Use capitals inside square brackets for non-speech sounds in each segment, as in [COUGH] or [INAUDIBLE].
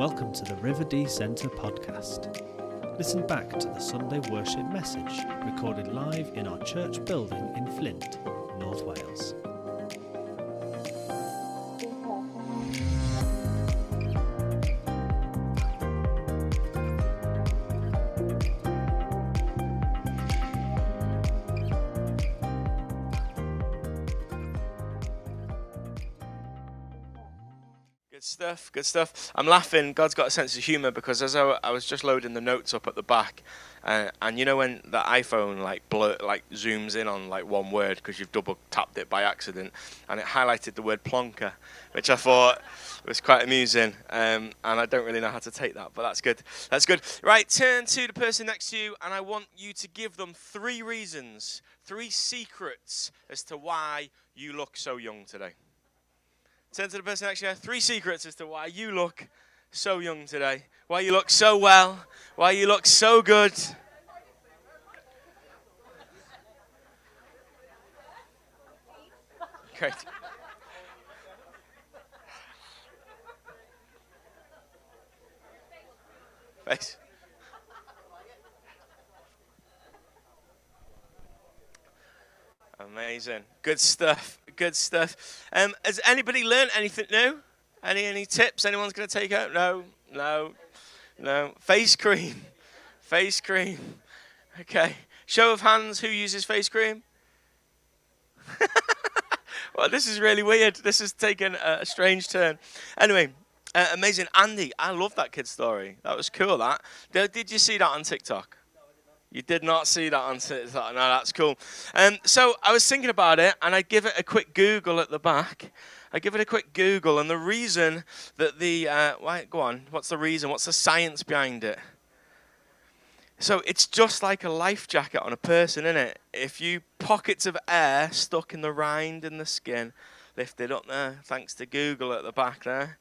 Welcome to the River Dee Centre podcast. Listen back to the Sunday worship message recorded live in our church building in Flint, North Wales. Good stuff. I'm laughing. God's got a sense of humor because as I, I was just loading the notes up at the back, uh, and you know when the iPhone like blur, like zooms in on like one word because you've double tapped it by accident, and it highlighted the word plonker, which I thought was quite amusing. Um, and I don't really know how to take that, but that's good. That's good. Right, turn to the person next to you, and I want you to give them three reasons, three secrets as to why you look so young today. Turn to the person next to you. Three secrets as to why you look so young today. Why you look so well. Why you look so good. Great. Face. Amazing. Good stuff. Good stuff. Um, has anybody learned anything new? Any any tips anyone's going to take out? No, no, no. Face cream. Face cream. Okay. Show of hands. Who uses face cream? [LAUGHS] well, this is really weird. This has taken a, strange turn. Anyway, uh, amazing. Andy, I love that kid story. That was cool. That. Did you see that on TikTok? You did not see that on TikTok. No, that's cool. Um, so I was thinking about it, and I give it a quick Google at the back. I give it a quick Google, and the reason that the uh, why, go on. What's the reason? What's the science behind it? So it's just like a life jacket on a person, isn't it? If you pockets of air stuck in the rind in the skin, lifted up there. Thanks to Google at the back there.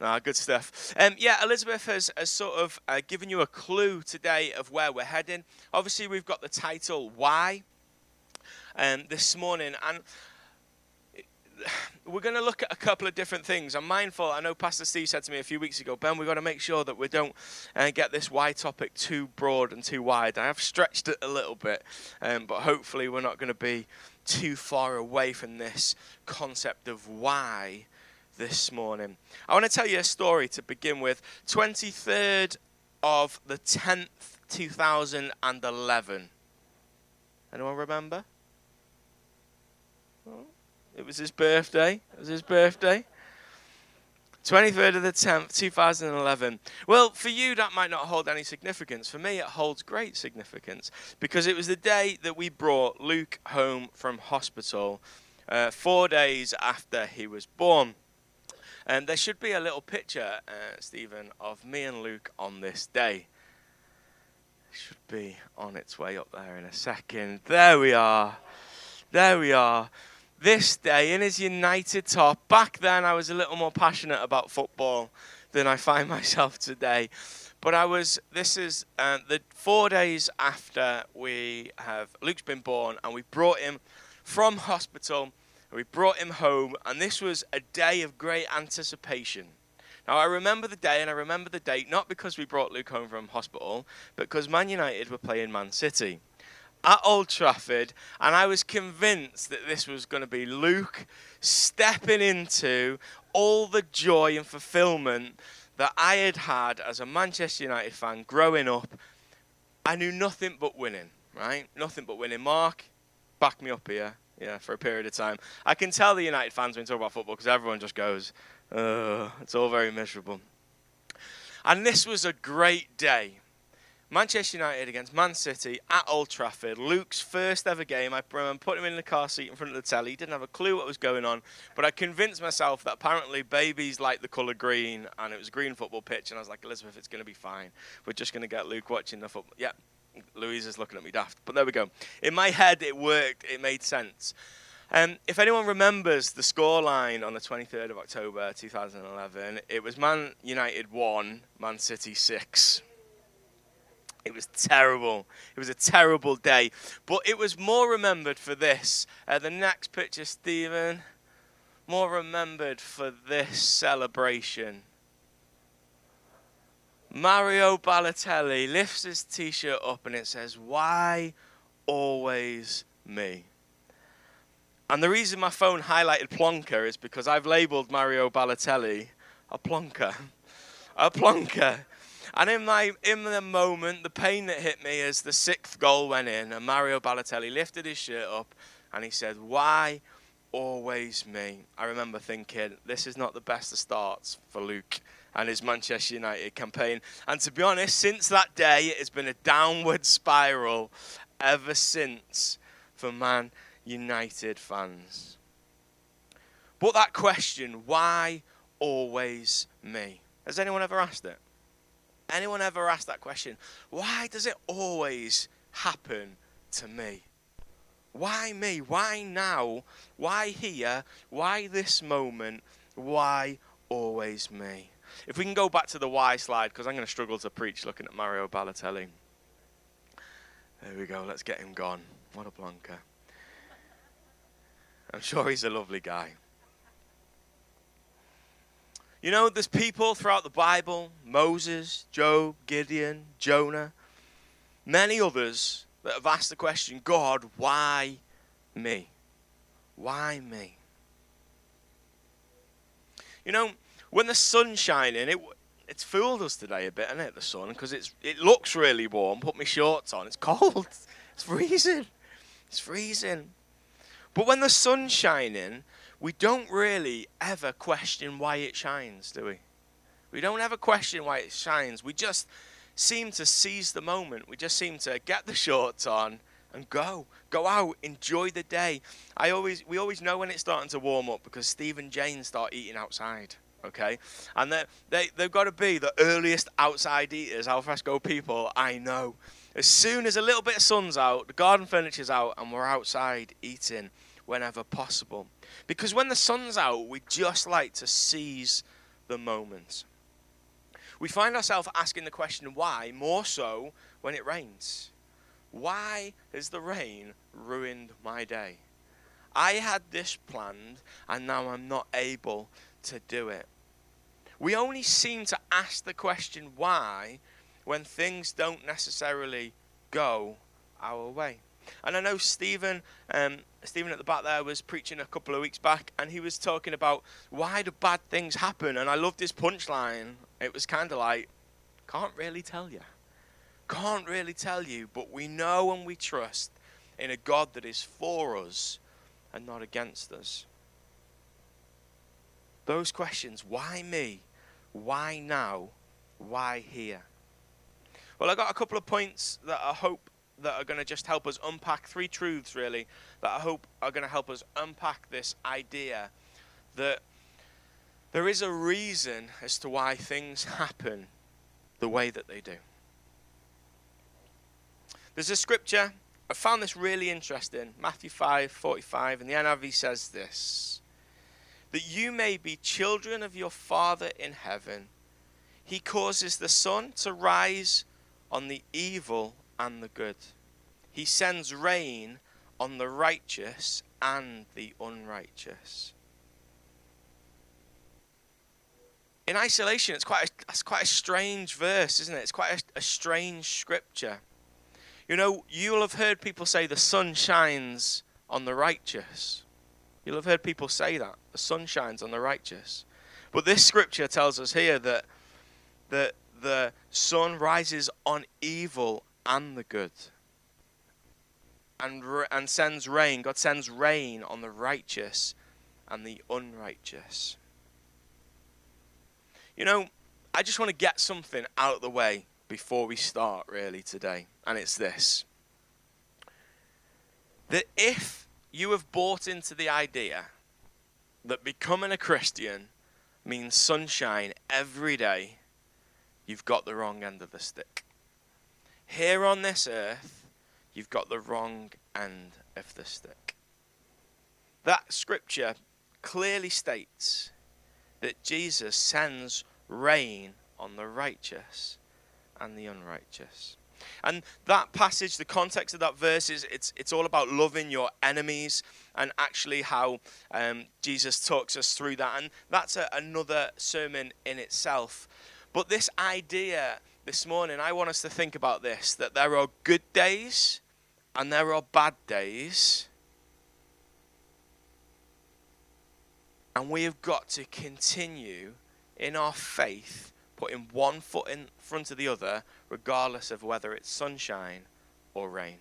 Ah, good stuff. Um, yeah, Elizabeth has, has sort of uh, given you a clue today of where we're heading. Obviously, we've got the title Why um, this morning, and we're going to look at a couple of different things. I'm mindful, I know Pastor Steve said to me a few weeks ago, Ben, we've got to make sure that we don't uh, get this why topic too broad and too wide. I have stretched it a little bit, um, but hopefully, we're not going to be too far away from this concept of why this morning. I want to tell you a story to begin with. 23rd of the 10th, 2011. Anyone remember? It was his birthday. It was his birthday. 23rd of the 10th, 2011. Well, for you, that might not hold any significance. For me, it holds great significance because it was the day that we brought Luke home from hospital uh, four days after he was born. And there should be a little picture, uh, Stephen, of me and Luke on this day. Should be on its way up there in a second. There we are. There we are. This day in his United top. Back then, I was a little more passionate about football than I find [LAUGHS] myself today. But I was. This is uh, the four days after we have Luke's been born, and we brought him from hospital we brought him home, and this was a day of great anticipation. Now, I remember the day and I remember the date not because we brought Luke home from hospital, but because Man United were playing Man City at Old Trafford, and I was convinced that this was going to be Luke stepping into all the joy and fulfillment that I had had as a Manchester United fan growing up. I knew nothing but winning, right? Nothing but winning. Mark, back me up here yeah, for a period of time. I can tell the United fans when we talk about football because everyone just goes, it's all very miserable. And this was a great day. Manchester United against Man City at Old Trafford. Luke's first ever game. I put him in the car seat in front of the telly. He didn't have a clue what was going on, but I convinced myself that apparently babies like the colour green, and it was a green football pitch. And I was like, Elizabeth, it's going to be fine. We're just going to get Luke watching the football. Yeah, Louise is looking at me daft, but there we go. In my head, it worked. It made sense. Um, if anyone remembers the scoreline on the 23rd of October 2011, it was Man United 1, Man City 6. It was terrible. It was a terrible day. But it was more remembered for this. Uh, the next picture, Stephen. More remembered for this celebration. Mario Balotelli lifts his t shirt up and it says, Why always me? And the reason my phone highlighted plonker is because I've labeled Mario Balotelli a plonker. a plonker. And in my in the moment, the pain that hit me as the sixth goal went in, and Mario Balotelli lifted his shirt up and he said, Why always me? I remember thinking, this is not the best of starts for Luke and his Manchester United campaign. And to be honest, since that day, it has been a downward spiral ever since for Man United fans. But that question, why always me? Has anyone ever asked it? Anyone ever asked that question? Why does it always happen to me? Why me? Why now? Why here? Why this moment? Why always me? If we can go back to the why slide, because I'm going to struggle to preach looking at Mario Balotelli. There we go. Let's get him gone. What a plonker. I'm sure he's a lovely guy. You know, there's people throughout the Bible Moses, Job, Gideon, Jonah, many others that have asked the question God, why me? Why me? You know, when the sun's shining, it, it's fooled us today a bit, hasn't it, the sun? Because it's it looks really warm. Put my shorts on. It's [LAUGHS] cold. It's freezing. It's freezing. But when the sun's shining, we don't really ever question why it shines, do we? We don't ever question why it shines. We just seem to seize the moment. We just seem to get the [LAUGHS] shorts on and go. Go out, enjoy the day. I always we always know when it's starting to warm up because Steve and Jane start eating outside. Okay? And they they they've got to be the earliest outside eaters, alfresco people I know. As soon as a little bit of sun's out, the garden furniture's out, and we're outside eating whenever possible. Because when the sun's out, we just like to seize the moment. We find ourselves asking the question why more so when it rains. Why has the rain ruined my day? I had this planned and now I'm not able to do it. We only seem to ask the question why when things don't necessarily go our way. And I know Stephen, um, Stephen at the back there was preaching a couple of weeks back, and he was talking about why do bad things happen. And I loved his punchline. It was kind of like, can't really tell you. Can't really tell you, but we know and we trust in a God that is for us and not against us. Those questions why me? Why now? Why here? Well, I got a couple of points that I hope that are going to just help us unpack three truths, really, that I hope are going to help us unpack this idea that there is a reason as to why things happen the way that they do. There's a scripture, I found this really interesting, Matthew 5 45, and the NIV says this that you may be children of your Father in heaven. He causes the sun to rise on the evil and the good. He sends rain on the righteous and the unrighteous. In isolation, it's quite a, quite a strange verse, isn't it? It's quite a, a strange scripture. You know, you'll have heard people say the sun shines on the righteous. You'll have heard people say that. The sun shines on the righteous. But this scripture tells us here that, that the sun rises on evil and the good. And, and sends rain. God sends rain on the righteous and the unrighteous. You know, I just want to get something out of the way before we start, really, today. And it's this that if you have bought into the idea that becoming a Christian means sunshine every day, you've got the wrong end of the stick. Here on this earth, you've got the wrong end of the stick. That scripture clearly states that Jesus sends rain on the righteous and the unrighteous. And that passage, the context of that verse is it's, it's all about loving your enemies and actually how um, Jesus talks us through that. And that's a, another sermon in itself. But this idea this morning, I want us to think about this that there are good days and there are bad days. And we have got to continue in our faith, putting one foot in front of the other, regardless of whether it's sunshine or rain.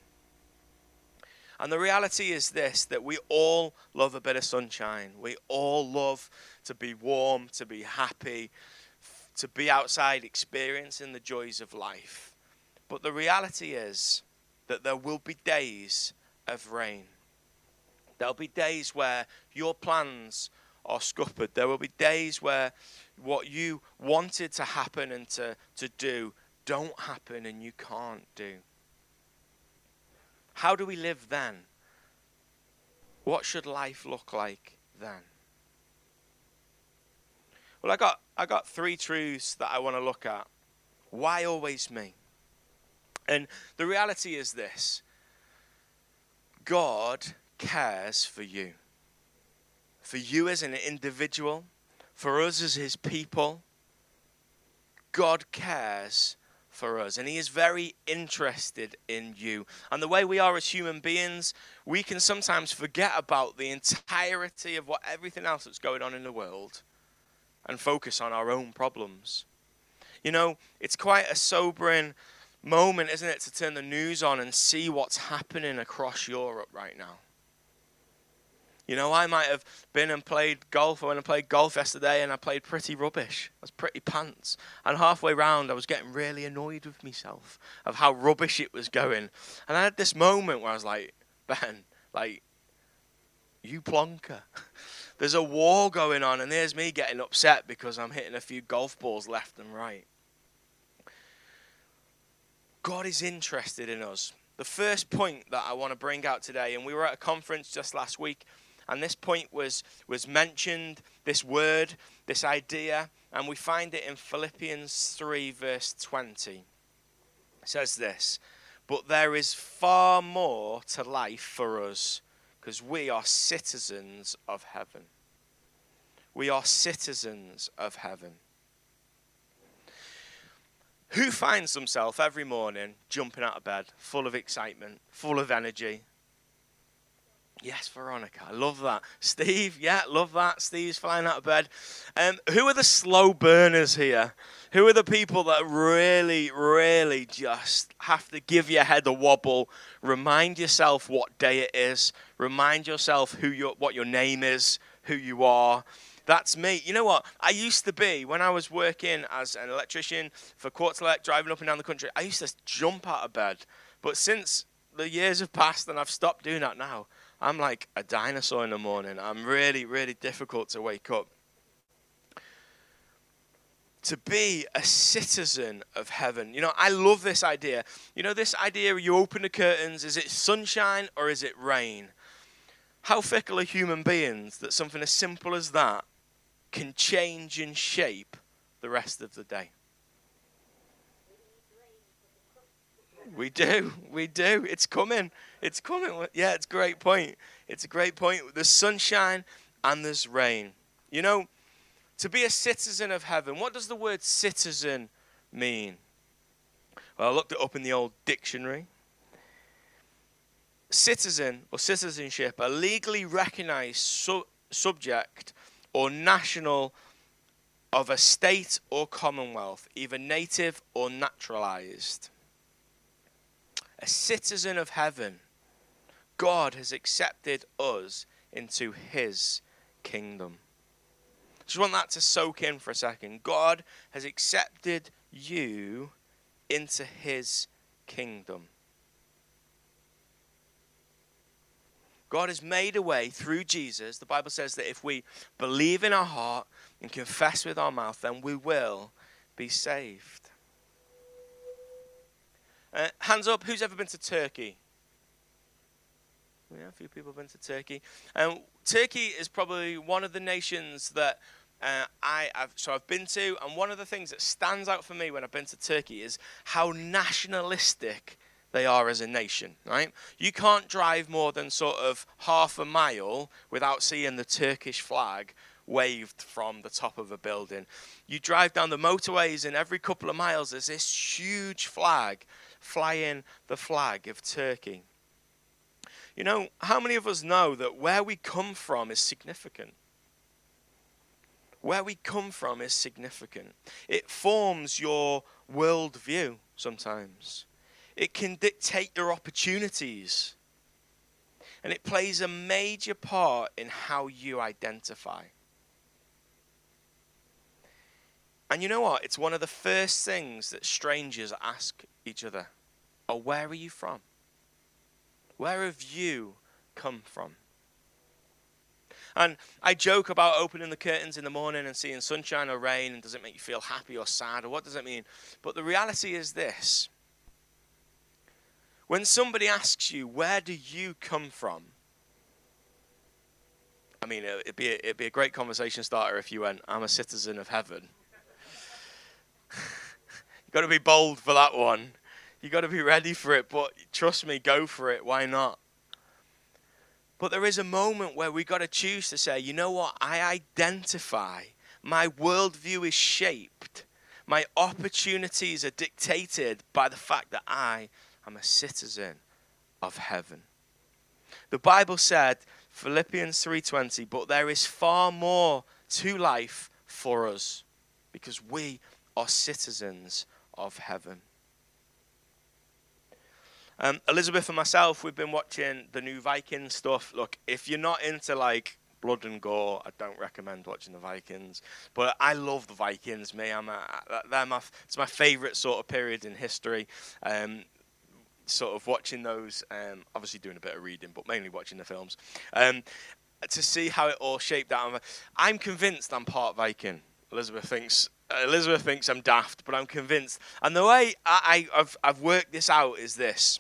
And the reality is this that we all love a bit of sunshine. We all love to be warm, to be happy, to be outside experiencing the joys of life. But the reality is that there will be days of rain. There'll be days where your plans are scuppered. There will be days where what you wanted to happen and to, to do don't happen and you can't do. How do we live then? What should life look like then? Well, I got I got three truths that I want to look at. Why always me? And the reality is this God cares for you. For you as an individual, for us as his people, God cares for us and he is very interested in you. And the way we are as human beings, we can sometimes forget about the entirety of what everything else that's going on in the world and focus on our own problems. You know, it's quite a sobering moment, isn't it, to turn the news on and see what's happening across Europe right now. You know, I might have been and played golf. I went and played golf yesterday and I played pretty rubbish. I was pretty pants. And halfway round, I was getting really annoyed with myself of how rubbish it was going. And I had this moment where I was like, Ben, like, you plonker. [LAUGHS] There's a war going on, and there's me getting upset because I'm hitting a few golf balls left and right. God is interested in us. The first point that I want to bring out today, and we were at a conference just last week, and this point was, was mentioned, this word, this idea, and we find it in Philippians 3, verse 20. It says this But there is far more to life for us because we are citizens of heaven. We are citizens of heaven. Who finds himself every morning jumping out of bed, full of excitement, full of energy? Yes, Veronica, I love that. Steve, yeah, love that. Steve's flying out of bed. Um, who are the slow burners here? Who are the people that really, really just have to give your head a wobble? Remind yourself what day it is. Remind yourself who your, what your name is, who you are. That's me. You know what? I used to be, when I was working as an electrician for Quartzelect, driving up and down the country, I used to jump out of bed. But since the years have passed and I've stopped doing that now, I'm like a dinosaur in the morning. I'm really, really difficult to wake up. To be a citizen of heaven. You know, I love this idea. You know, this idea you open the curtains, is it sunshine or is it rain? How fickle are human beings that something as simple as that can change and shape the rest of the day. We do, we do. It's coming. It's coming. Yeah, it's a great point. It's a great point. There's sunshine and there's rain. You know, to be a citizen of heaven, what does the word citizen mean? Well, I looked it up in the old dictionary. Citizen or citizenship, a legally recognized su- subject or national of a state or commonwealth, either native or naturalized. A citizen of heaven. God has accepted us into his kingdom. Just want that to soak in for a second. God has accepted you into his kingdom. God has made a way through Jesus. The Bible says that if we believe in our heart and confess with our mouth, then we will be saved. Uh, hands up, who's ever been to Turkey? Yeah, a few people have been to Turkey. Um, Turkey is probably one of the nations that uh, I have so I've been to, and one of the things that stands out for me when I've been to Turkey is how nationalistic they are as a nation, right? You can't drive more than sort of half a mile without seeing the Turkish flag waved from the top of a building. You drive down the motorways, and every couple of miles, there's this huge flag flying the flag of Turkey. You know, how many of us know that where we come from is significant? Where we come from is significant. It forms your worldview sometimes. It can dictate your opportunities. And it plays a major part in how you identify. And you know what? It's one of the first things that strangers ask each other. Oh, where are you from? Where have you come from? And I joke about opening the curtains in the morning and seeing sunshine or rain, and does it make you feel happy or sad, or what does it mean? But the reality is this when somebody asks you, Where do you come from? I mean, it'd be, a, it'd be a great conversation starter if you went, I'm a citizen of heaven. [LAUGHS] You've got to be bold for that one. You've got to be ready for it, but trust me, go for it. Why not? But there is a moment where we got to choose to say, you know what? I identify. My worldview is shaped. My opportunities are dictated by the fact that I am a citizen of heaven. The Bible said, Philippians 3:20, but there is far more to life for us because we are citizens of heaven. Um, Elizabeth and myself, we've been watching the new Viking stuff. Look, if you're not into like blood and gore, I don't recommend watching the Vikings. But I love the Vikings. Me, I'm a, they're my, it's my favourite sort of period in history. Um, sort of watching those, um, obviously doing a bit of reading, but mainly watching the films, um, to see how it all shaped out. I'm convinced I'm part Viking. Elizabeth thinks Elizabeth thinks I'm daft, but I'm convinced. And the way I, have I've worked this out is this.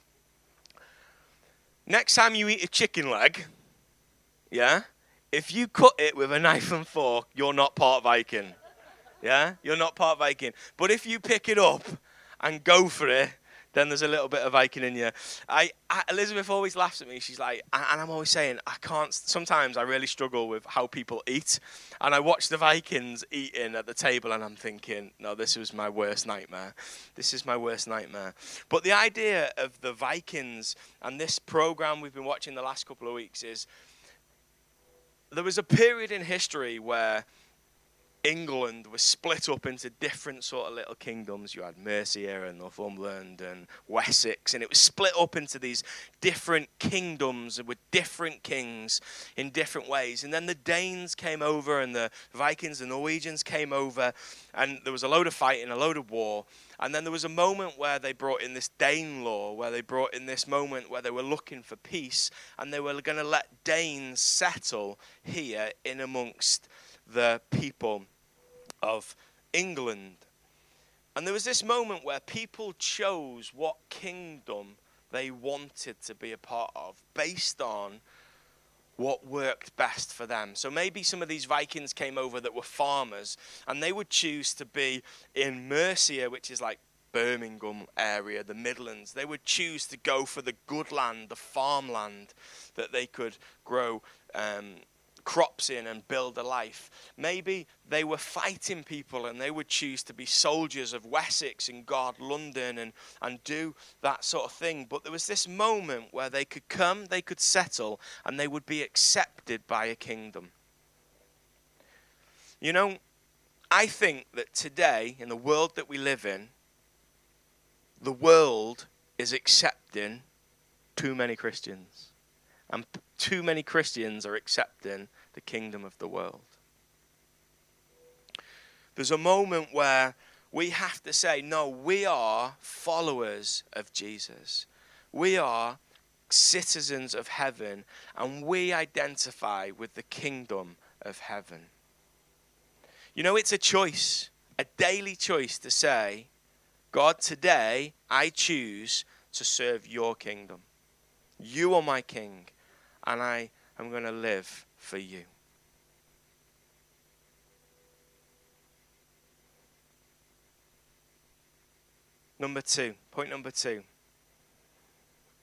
Next time you eat a chicken leg, yeah, if you cut it with a knife and fork, you're not part Viking. Yeah, you're not part Viking. But if you pick it up and go for it, then there's a little bit of Viking in you. I, I, Elizabeth always laughs at me. She's like, and I'm always saying, I can't. Sometimes I really struggle with how people eat, and I watch the Vikings eating at the table, and I'm thinking, no, this was my worst nightmare. This is my worst nightmare. But the idea of the Vikings and this program we've been watching the last couple of weeks is there was a period in history where England was split up into different sort of little kingdoms. You had Mercia and Northumberland and Wessex, and it was split up into these different kingdoms with different kings in different ways. And then the Danes came over, and the Vikings, the Norwegians came over, and there was a load of fighting, a load of war. And then there was a moment where they brought in this Dane law, where they brought in this moment where they were looking for peace, and they were going to let Danes settle here in amongst the people of England. And there was this moment where people chose what kingdom they wanted to be a part of based on what worked best for them. So maybe some of these Vikings came over that were farmers and they would choose to be in Mercia, which is like Birmingham area, the Midlands. They would choose to go for the good land, the farmland that they could grow um, crops in and build a life. Maybe they were fighting people and they would choose to be soldiers of Wessex and guard London and, and do that sort of thing. But there was this moment where they could come, they could settle, and they would be accepted by a kingdom. You know, I think that today, in the world that we live in, the world is accepting too many Christians. And too many Christians are accepting the kingdom of the world. There's a moment where we have to say, no, we are followers of Jesus. We are citizens of heaven, and we identify with the kingdom of heaven. You know, it's a choice, a daily choice to say, God, today I choose to serve your kingdom. You are my king and I am going to live for you. Number two, point number two.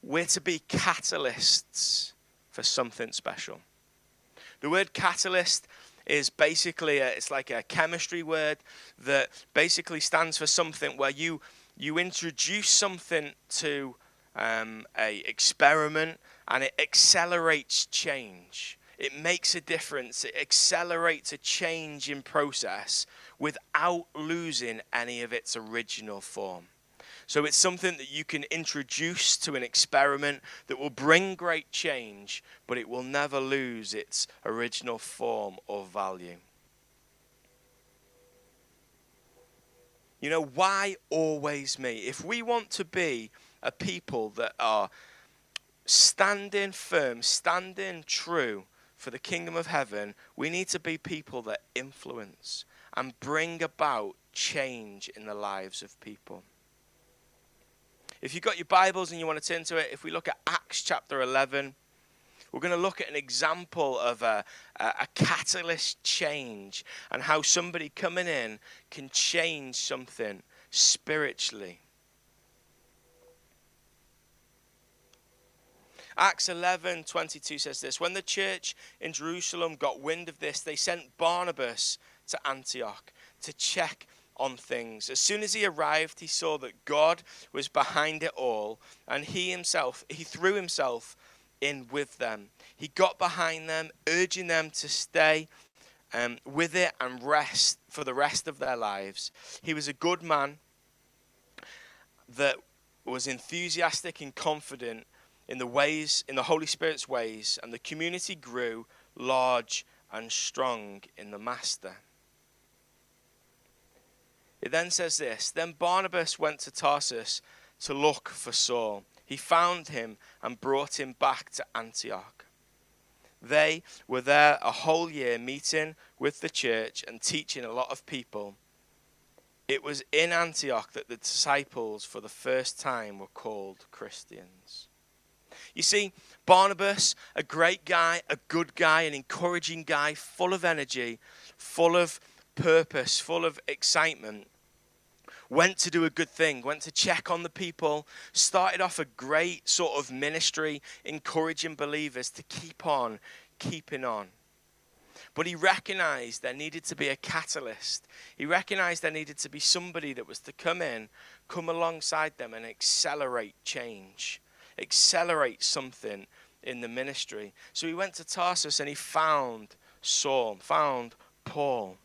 We're to be catalysts for something special. The word catalyst is basically a, it's like a chemistry word that basically stands for something where you you introduce something to um, a experiment and it accelerates change. It makes a difference. It accelerates a change in process without losing any of its original form. So it's something that you can introduce to an experiment that will bring great change, but it will never lose its original form or value. You know, why always me? If we want to be a people that are standing firm, standing true for the kingdom of heaven, we need to be people that influence and bring about change in the lives of people. If you've got your Bibles and you want to turn to it, if we look at Acts chapter 11, we're going to look at an example of a, a, catalyst change and how somebody coming in can change something spiritually. Acts 11 22 says this When the church in Jerusalem got wind of this, they sent Barnabas to Antioch to check on things. As soon as he arrived, he saw that God was behind it all, and he himself, he threw himself in with them. He got behind them, urging them to stay um, with it and rest for the rest of their lives. He was a good man that was enthusiastic and confident in the ways, in the Holy Spirit's ways, and the community grew large and strong in the Master. It then says this Then Barnabas went to Tarsus to look for Saul. He found him and brought him back to Antioch. They were there a whole year meeting with the church and teaching a lot of people. It was in Antioch that the disciples, for the first time, were called Christians. You see, Barnabas, a great guy, a good guy, an encouraging guy, full of energy, full of purpose, full of excitement, went to do a good thing, went to check on the people, started off a great sort of ministry, encouraging believers to keep on keeping on. But he recognized there needed to be a catalyst. He recognized there needed to be somebody that was to come in, come alongside them, and accelerate change accelerate something in the ministry. So he went to Tarsus and he found Saul, found Paul.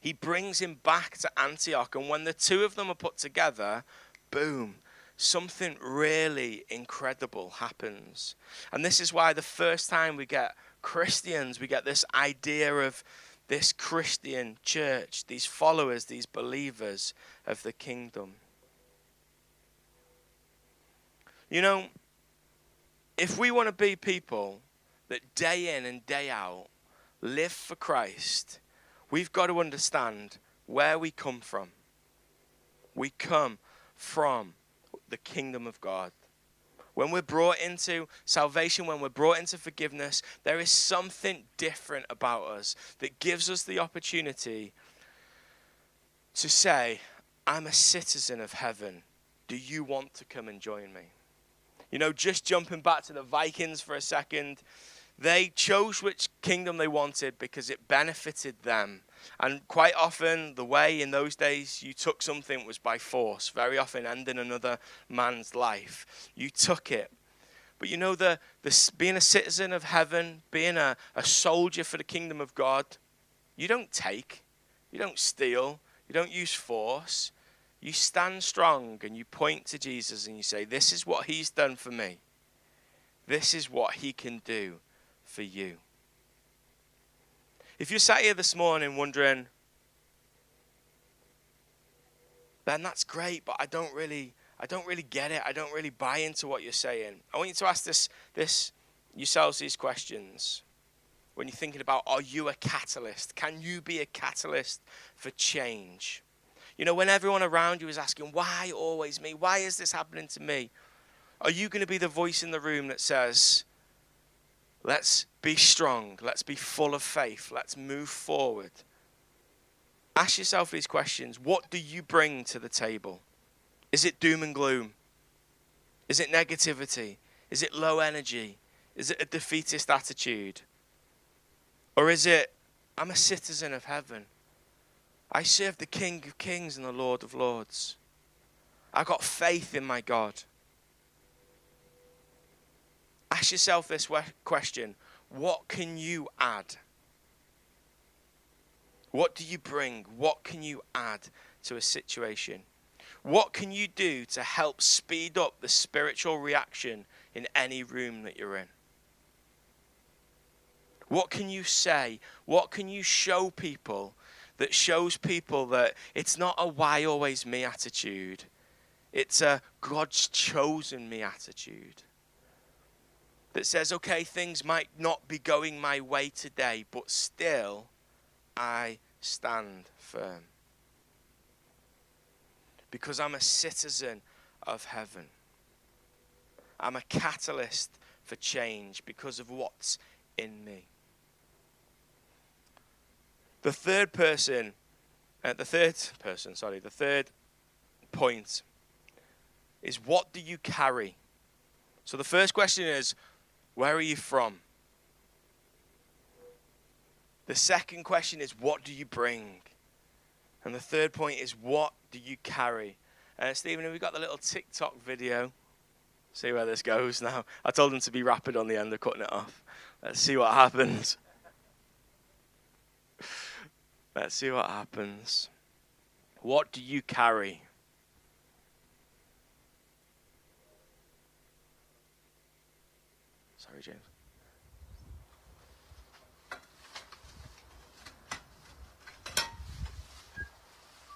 He brings him back to Antioch, and when the two of them are put together, boom, something really incredible happens. And this is why the first time we get Christians, we get this idea of this Christian church, these followers, these believers of the kingdom. You know, if we want to be people that day in and day out live for Christ, we've got to understand where we come from. We come from the kingdom of God. When we're brought into salvation, when we're brought into forgiveness, there is something different about us that gives us the opportunity to say, I'm a citizen of heaven. Do you want to come and join me? You know, just jumping back to the Vikings for a second, they chose which kingdom they wanted because it benefited them. And quite often, the way in those days you took something was by force, very often ending another man's life. You took it. But you know, the, the, being a citizen of heaven, being a, a soldier for the kingdom of God, you don't take, you don't steal, you don't use force you stand strong and you point to Jesus and you say, This is what he's done for me. This is what he can do for you. If you're sat here this morning wondering, Ben, that's great, but I don't really, I don't really get it. I don't really buy into what you're saying. I want you to ask this, this yourselves these questions. When you're thinking about, are you a catalyst? Can you be a catalyst for change? You know, when everyone around you is asking, why always me? Why is this happening to me? Are you going to be the voice in the room that says, let's be strong, let's be full of faith, let's move forward? Ask yourself these questions What do you bring to the table? Is it doom and gloom? Is it negativity? Is it low energy? Is it a defeatist attitude? Or is it, I'm a citizen of heaven? I serve the King of Kings and the Lord of Lords. I've got faith in my God. Ask yourself this question What can you add? What do you bring? What can you add to a situation? What can you do to help speed up the spiritual reaction in any room that you're in? What can you say? What can you show people that shows people that it's not a why always me attitude? It's a God's chosen me attitude. That says, okay, things might not be going my way today, but still I stand firm. Because I'm a citizen of heaven. I'm a catalyst for change because of what's in me. The third person, uh, the third person, sorry, the third point is what do you carry? So the first question is, where are you from? The second question is, what do you bring? And the third point is, what do you carry? Uh, Stephen, have we got the little TikTok video? See where this goes now. I told them to be rapid on the end of cutting it off. Let's see what happens. Let's see what happens. What do you carry? Sorry, James.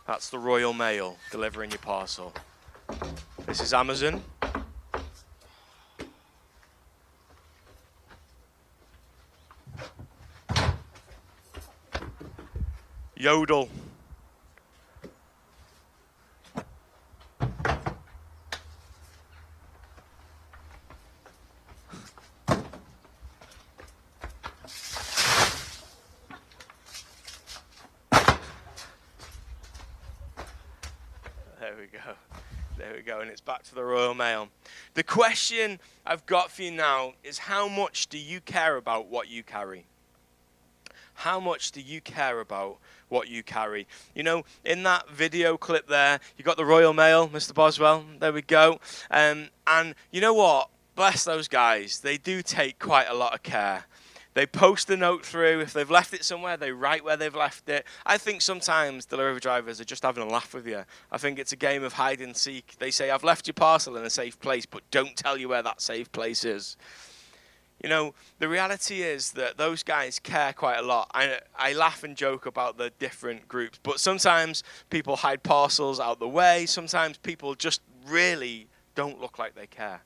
That's the Royal Mail delivering your parcel. This is Amazon. Yodel. There we go. There we go. And it's back to the Royal Mail. The question I've got for you now is how much do you care about what you carry? How much do you care about what you carry. You know, in that video clip there, you got the Royal Mail, Mr. Boswell. There we go. Um, and you know what? Bless those guys. They do take quite a lot of care. They post the note through. If they've left it somewhere, they write where they've left it. I think sometimes delivery drivers are just having a laugh with you. I think it's a game of hide and seek. They say, I've left your parcel in a safe place, but don't tell you where that safe place is. You know, the reality is that those guys care quite a lot. I, I laugh and joke about the different groups, but sometimes people hide parcels out the way. Sometimes people just really don't look like they care.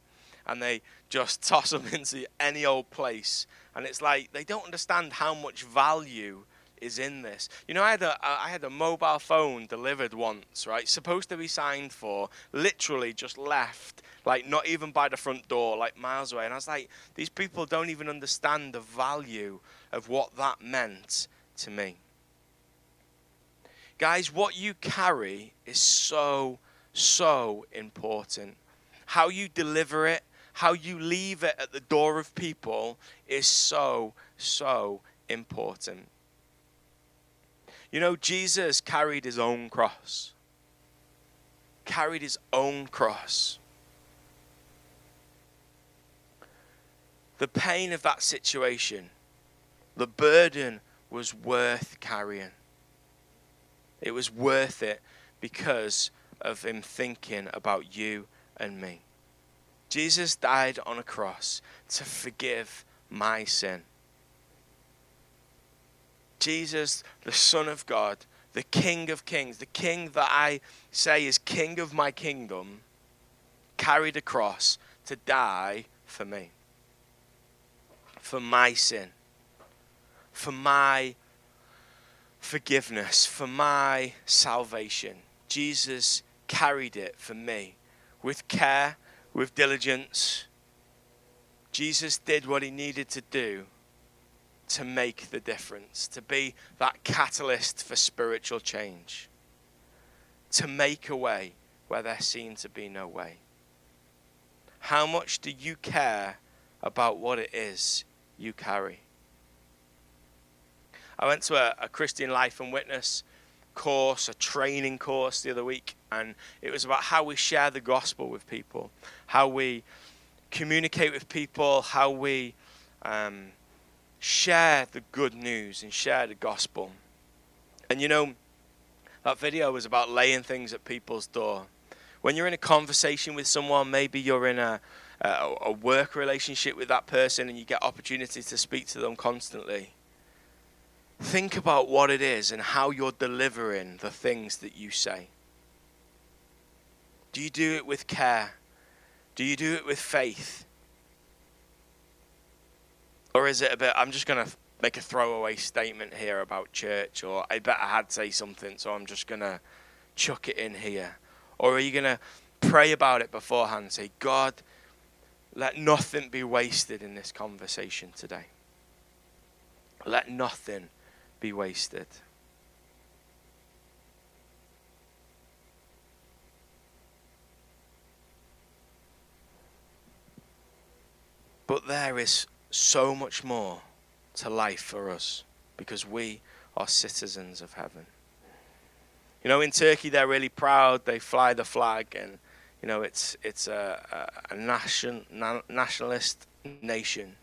And they just [LAUGHS] toss them into any old place. And it's like they don't understand how much value is in this. You know, I had a uh, I had a mobile phone delivered once, right? Supposed to be signed for, literally just left, like not even by the front door, like miles away. And I was like, these people don't even understand the value of what that meant to me. Guys, what you carry is so so important. How you deliver it, how you leave it at the door of people is so so important. You know, Jesus carried his own cross. Carried his own cross. The pain of that situation, the burden was worth carrying. It was worth it because of him thinking about you and me. Jesus died on a cross to forgive my sin. Jesus, the Son of God, the King of Kings, the King that I say is King of my kingdom, carried a cross to die for me, for my sin, for my forgiveness, for my salvation. Jesus carried it for me with care, with diligence. Jesus did what he needed to do to make the difference, to be that catalyst for spiritual change, to make a way where there seemed to be no way. How much do you care about what it is you carry? I went to a, a Christian life and witness course, a training course the other week, and it was about how we share the gospel with people, how we communicate with people, how we um, share the good news and share the gospel. And you know, that video was about laying things at people's door. When you're in a conversation with someone, maybe you're in a, a, a work relationship with that person and you get opportunity to speak to them constantly. Think about what it is and how you're delivering the things that you say. Do you do it with care? Do you do it with faith? Or is it a bit, I'm just going to make a throwaway statement here about church, or I bet I had say something, so I'm just going to chuck it in here? Or are you going to pray about it beforehand? Say, God, let nothing be wasted in this conversation today. Let nothing be wasted. But there is so much more to life for us because we are citizens of heaven. You know, in Turkey, they're really proud. They fly the flag, and you know, it's it's a, a, a nation, na- nationalist nation.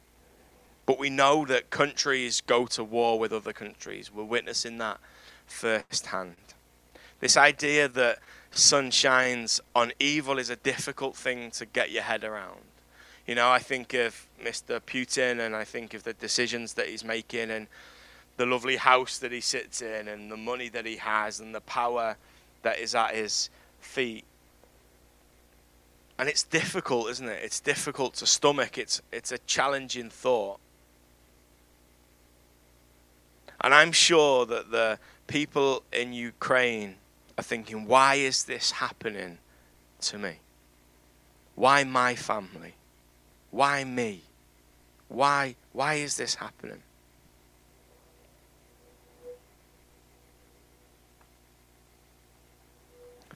But we know that countries go to war with other countries. We're witnessing that firsthand. This idea that sun shines on evil is a difficult thing to get your head around. You know, I think of Mr. Putin and I think of the decisions that he's making and the lovely house that he sits in and the money that he has and the power that is at his feet. And it's difficult, isn't it? It's difficult to stomach. It's it's a challenging thought. And I'm sure that the people in Ukraine are thinking, why is this happening to me? Why my family? Why me? Why, why is this happening?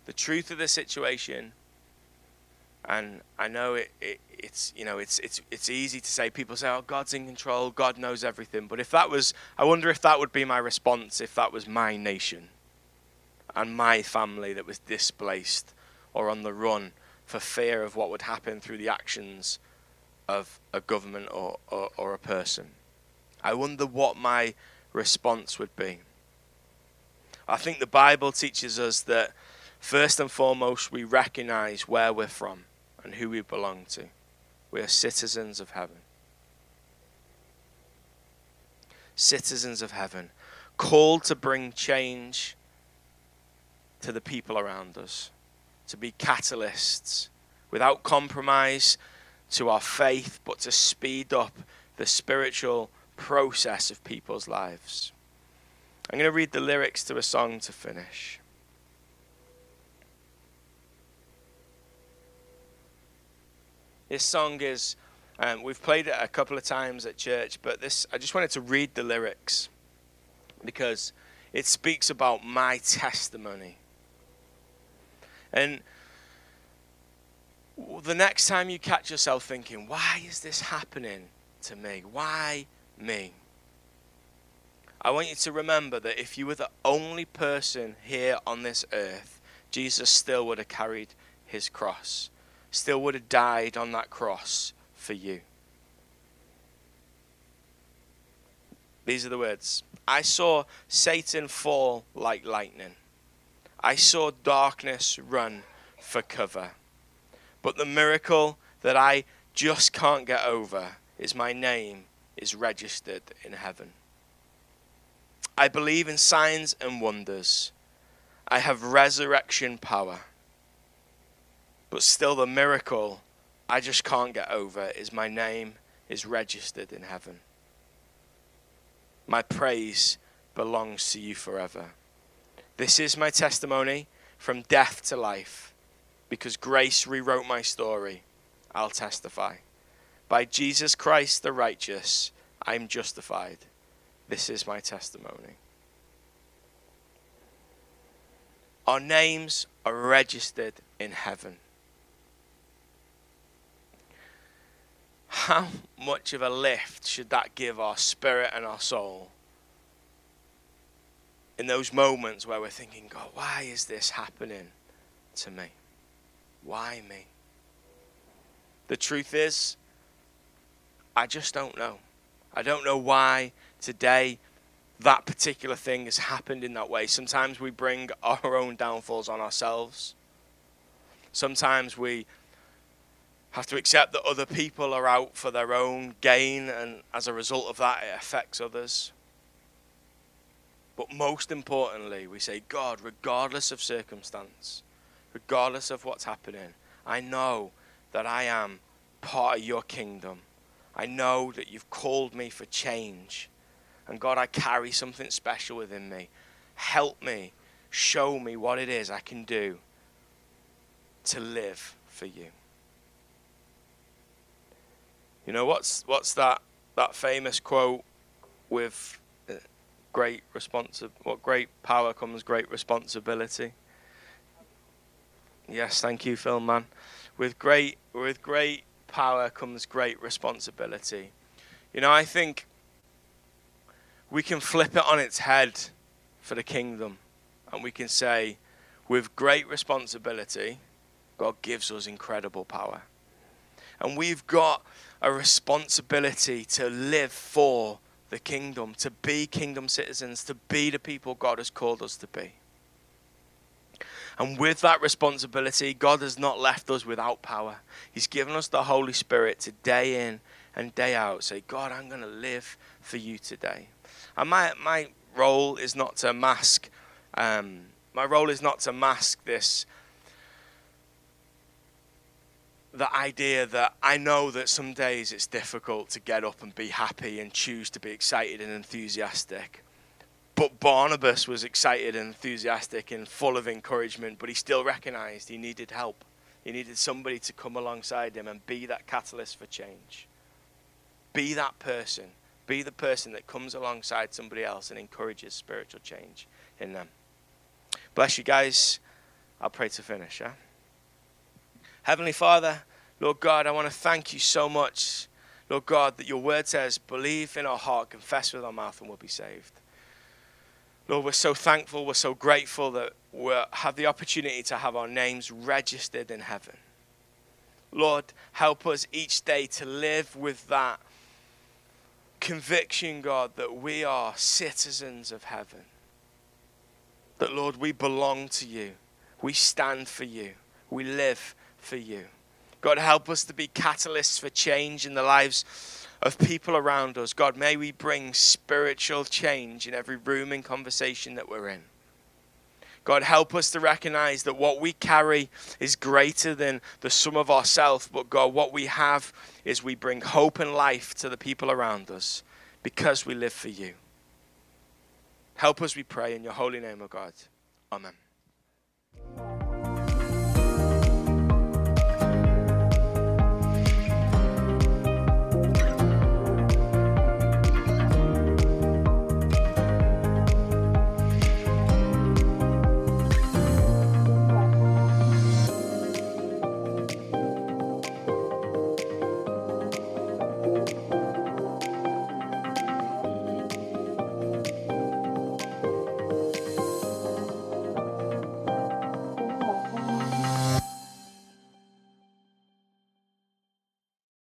The truth of the situation and I know it, it, it's you know it's it's it's easy to say people say oh God's in control God knows everything but if that was I wonder if that would be my response if that was my nation and my family that was displaced or on the run for fear of what would happen through the actions of a government or, or, or a person I wonder what my response would be I think the Bible teaches us that first and foremost we recognize where we're from and who we belong to. We are citizens of heaven. Citizens of heaven, called to bring change to the people around us, to be catalysts without compromise to our faith, but to speed up the spiritual process of people's lives. I'm going to read the lyrics to a song to finish. This song is, um, we've played it a couple of times at church, but this, I just wanted to read the lyrics because it speaks about my testimony. And the next time you catch yourself thinking, why is this happening to me? Why me? I want you to remember that if you were the only person here on this earth, Jesus still would have carried his cross still would have died on that cross for you. These are the words I saw Satan fall like lightning. I saw darkness run for cover. But the miracle that I just can't get over is my name is registered in heaven. I believe in signs and wonders. I have resurrection power. But still, the miracle I just can't get over is my name is registered in heaven. My praise belongs to you forever. This is my testimony from death to life. Because grace rewrote my story, I'll testify. By Jesus Christ the righteous, I'm justified. This is my testimony. Our names are registered in heaven. how much of a lift should that give our spirit and our soul in those moments where we're thinking, God, why is this happening to me? Why me? The truth is, I just don't know. I don't know why today that particular thing has happened in that way. Sometimes we bring our own downfalls on ourselves. Sometimes we have to accept that other people are out for their own gain, and as a result of that, it affects others. But most importantly, we say, God, regardless of circumstance, regardless of what's happening, I know that I am part of your kingdom. I know that you've called me for change. And God, I carry something special within me. Help me, show me what it is I can do to live for you. You know what's what's that that famous quote with uh, great responsi- what great power comes great responsibility. Yes, thank you, Phil man. With great with great power comes great responsibility. You know, I think we can flip it on its head for the kingdom and we can say, with great responsibility, God gives us incredible power. And we've got a responsibility to live for the kingdom, to be kingdom citizens, to be the people God has called us to be. And with that responsibility, God has not left us without power. He's given us the Holy Spirit to day in and day out say, God, I'm going to live for you today. And my, my role is not to mask, um, my role is not to mask this, the idea that I know that some days it's difficult to get up and be happy and choose to be excited and enthusiastic. But Barnabas was excited and enthusiastic and full of encouragement, but he still recognized he needed help. He needed somebody to come alongside him and be that catalyst for change. Be that person be the person that comes alongside somebody else and encourages spiritual change in them. Bless you guys. I'll pray to finish. Yeah? Heavenly Father, Lord God, I want to thank you so much, Lord God, that your word says, believe in our heart, confess with our mouth, and we'll be saved. Lord, we're so thankful, we're so grateful that we have the opportunity to have our names registered in heaven. Lord, help us each day to live with that conviction, God, that we are citizens of heaven. That, Lord, we belong to you. We stand for you. We live for you. God, help us to be catalysts for change in the lives of people around us. God, may we bring spiritual change in every room and conversation that we're in. God, help us to recognize that what we carry is greater than the sum of ourselves. But God, what we have is we bring hope and life to the people around us because we live for you. Help us, we pray, in your holy name, O God. Amen.